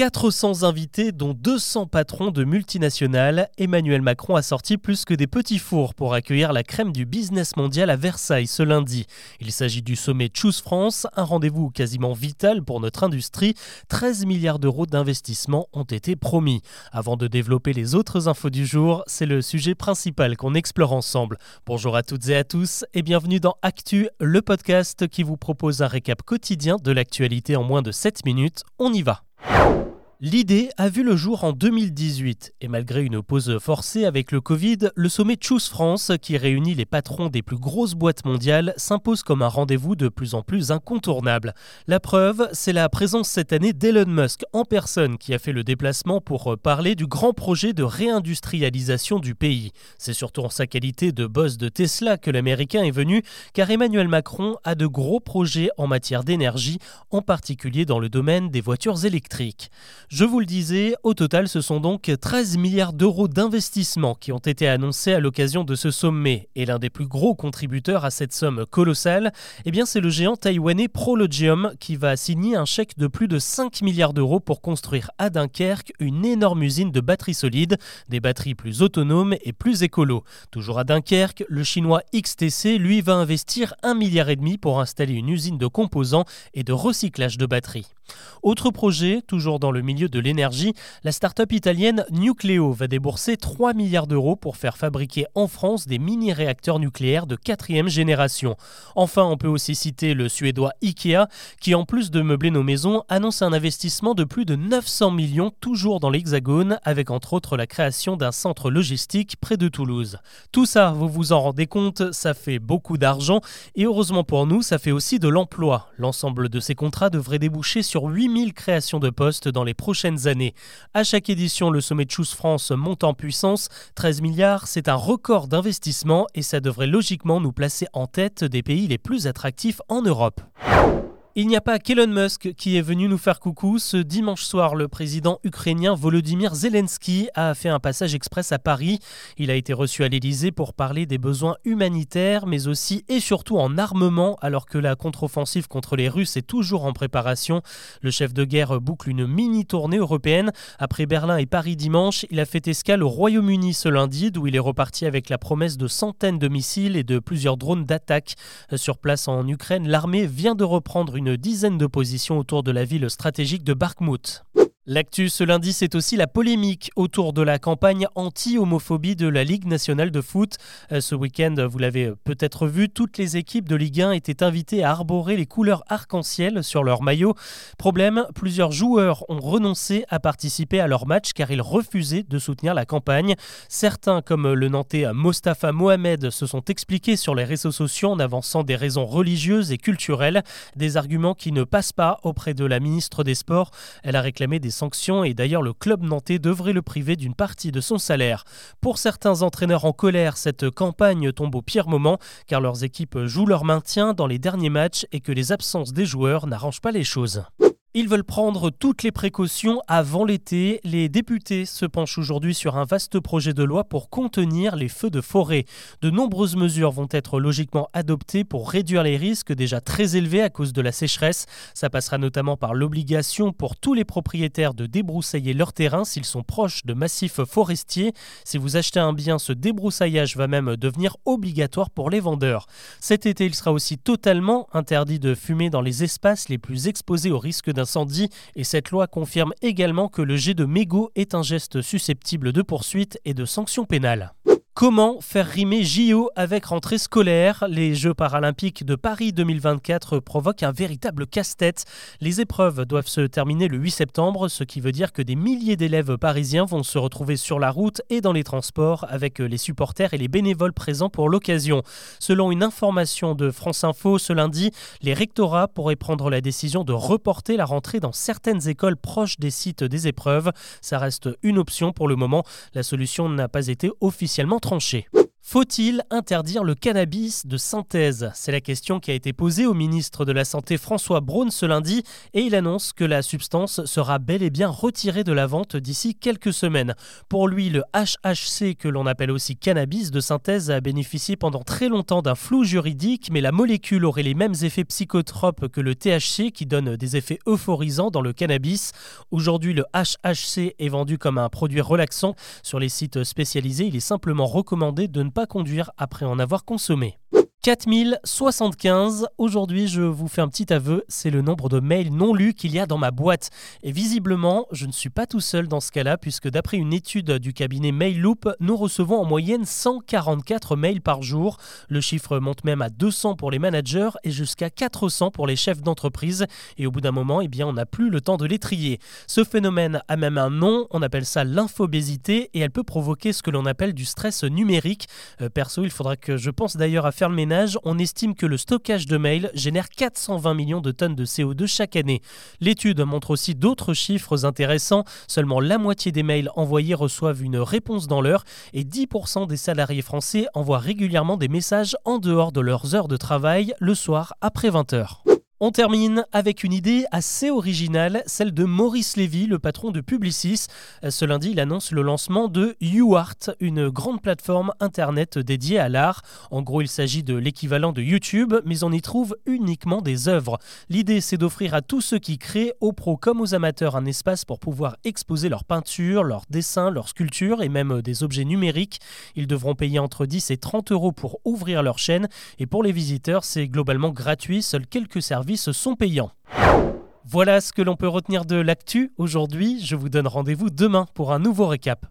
400 invités, dont 200 patrons de multinationales, Emmanuel Macron a sorti plus que des petits fours pour accueillir la crème du business mondial à Versailles ce lundi. Il s'agit du sommet Choose France, un rendez-vous quasiment vital pour notre industrie. 13 milliards d'euros d'investissement ont été promis. Avant de développer les autres infos du jour, c'est le sujet principal qu'on explore ensemble. Bonjour à toutes et à tous et bienvenue dans Actu, le podcast qui vous propose un récap quotidien de l'actualité en moins de 7 minutes. On y va. you L'idée a vu le jour en 2018 et malgré une pause forcée avec le Covid, le sommet Choose France, qui réunit les patrons des plus grosses boîtes mondiales, s'impose comme un rendez-vous de plus en plus incontournable. La preuve, c'est la présence cette année d'Elon Musk en personne qui a fait le déplacement pour parler du grand projet de réindustrialisation du pays. C'est surtout en sa qualité de boss de Tesla que l'Américain est venu, car Emmanuel Macron a de gros projets en matière d'énergie, en particulier dans le domaine des voitures électriques. Je vous le disais, au total, ce sont donc 13 milliards d'euros d'investissement qui ont été annoncés à l'occasion de ce sommet. Et l'un des plus gros contributeurs à cette somme colossale, eh bien, c'est le géant taïwanais Prologium qui va signer un chèque de plus de 5 milliards d'euros pour construire à Dunkerque une énorme usine de batteries solides, des batteries plus autonomes et plus écolo. Toujours à Dunkerque, le chinois XTC, lui, va investir 1 milliard et demi pour installer une usine de composants et de recyclage de batteries. Autre projet, toujours dans le milieu de l'énergie, la start-up italienne Nucleo va débourser 3 milliards d'euros pour faire fabriquer en France des mini-réacteurs nucléaires de quatrième génération. Enfin, on peut aussi citer le suédois IKEA, qui en plus de meubler nos maisons, annonce un investissement de plus de 900 millions toujours dans l'Hexagone, avec entre autres la création d'un centre logistique près de Toulouse. Tout ça, vous vous en rendez compte, ça fait beaucoup d'argent, et heureusement pour nous, ça fait aussi de l'emploi. L'ensemble de ces contrats devrait déboucher sur 8000 créations de postes dans les prochaines années. À chaque édition, le sommet de Choose France monte en puissance. 13 milliards, c'est un record d'investissement et ça devrait logiquement nous placer en tête des pays les plus attractifs en Europe. Il n'y a pas qu'Elon Musk qui est venu nous faire coucou. Ce dimanche soir, le président ukrainien Volodymyr Zelensky a fait un passage express à Paris. Il a été reçu à l'Élysée pour parler des besoins humanitaires, mais aussi et surtout en armement, alors que la contre-offensive contre les Russes est toujours en préparation. Le chef de guerre boucle une mini-tournée européenne. Après Berlin et Paris dimanche, il a fait escale au Royaume-Uni ce lundi, d'où il est reparti avec la promesse de centaines de missiles et de plusieurs drones d'attaque. Sur place en Ukraine, l'armée vient de reprendre dizaine de positions autour de la ville stratégique de Bakhmut. L'actu ce lundi, c'est aussi la polémique autour de la campagne anti-homophobie de la Ligue nationale de foot. Euh, ce week-end, vous l'avez peut-être vu, toutes les équipes de Ligue 1 étaient invitées à arborer les couleurs arc-en-ciel sur leur maillot. Problème, plusieurs joueurs ont renoncé à participer à leur match car ils refusaient de soutenir la campagne. Certains, comme le Nantais Mostafa Mohamed, se sont expliqués sur les réseaux sociaux en avançant des raisons religieuses et culturelles, des arguments qui ne passent pas auprès de la ministre des Sports. Elle a réclamé des sanctions et d'ailleurs le club nantais devrait le priver d'une partie de son salaire. Pour certains entraîneurs en colère, cette campagne tombe au pire moment car leurs équipes jouent leur maintien dans les derniers matchs et que les absences des joueurs n'arrangent pas les choses. Ils veulent prendre toutes les précautions avant l'été. Les députés se penchent aujourd'hui sur un vaste projet de loi pour contenir les feux de forêt. De nombreuses mesures vont être logiquement adoptées pour réduire les risques déjà très élevés à cause de la sécheresse. Ça passera notamment par l'obligation pour tous les propriétaires de débroussailler leur terrain s'ils sont proches de massifs forestiers. Si vous achetez un bien, ce débroussaillage va même devenir obligatoire pour les vendeurs. Cet été, il sera aussi totalement interdit de fumer dans les espaces les plus exposés au risque incendie et cette loi confirme également que le jet de mégots est un geste susceptible de poursuite et de sanctions pénales. Comment faire rimer JO avec rentrée scolaire? Les Jeux paralympiques de Paris 2024 provoquent un véritable casse-tête. Les épreuves doivent se terminer le 8 septembre, ce qui veut dire que des milliers d'élèves parisiens vont se retrouver sur la route et dans les transports avec les supporters et les bénévoles présents pour l'occasion. Selon une information de France Info ce lundi, les rectorats pourraient prendre la décision de reporter la rentrée dans certaines écoles proches des sites des épreuves. Ça reste une option pour le moment. La solution n'a pas été officiellement tranché. Faut-il interdire le cannabis de synthèse? C'est la question qui a été posée au ministre de la Santé François Braun ce lundi et il annonce que la substance sera bel et bien retirée de la vente d'ici quelques semaines. Pour lui, le HHC, que l'on appelle aussi cannabis de synthèse, a bénéficié pendant très longtemps d'un flou juridique, mais la molécule aurait les mêmes effets psychotropes que le THC qui donne des effets euphorisants dans le cannabis. Aujourd'hui, le HHC est vendu comme un produit relaxant. Sur les sites spécialisés, il est simplement recommandé de ne pas conduire après en avoir consommé. 4075. Aujourd'hui, je vous fais un petit aveu, c'est le nombre de mails non lus qu'il y a dans ma boîte. Et visiblement, je ne suis pas tout seul dans ce cas-là, puisque d'après une étude du cabinet Mailloop, nous recevons en moyenne 144 mails par jour. Le chiffre monte même à 200 pour les managers et jusqu'à 400 pour les chefs d'entreprise. Et au bout d'un moment, eh bien, on n'a plus le temps de les trier. Ce phénomène a même un nom, on appelle ça l'infobésité, et elle peut provoquer ce que l'on appelle du stress numérique. Euh, perso, il faudra que je pense d'ailleurs à faire le ménage on estime que le stockage de mails génère 420 millions de tonnes de CO2 chaque année. L'étude montre aussi d'autres chiffres intéressants. Seulement la moitié des mails envoyés reçoivent une réponse dans l'heure et 10% des salariés français envoient régulièrement des messages en dehors de leurs heures de travail le soir après 20h. On termine avec une idée assez originale, celle de Maurice Lévy, le patron de Publicis. Ce lundi, il annonce le lancement de UArt, une grande plateforme internet dédiée à l'art. En gros, il s'agit de l'équivalent de YouTube, mais on y trouve uniquement des œuvres. L'idée, c'est d'offrir à tous ceux qui créent, aux pros comme aux amateurs, un espace pour pouvoir exposer leurs peintures, leurs dessins, leurs sculptures et même des objets numériques. Ils devront payer entre 10 et 30 euros pour ouvrir leur chaîne. Et pour les visiteurs, c'est globalement gratuit. Seuls quelques services sont payants. Voilà ce que l'on peut retenir de l'actu aujourd'hui. Je vous donne rendez-vous demain pour un nouveau récap.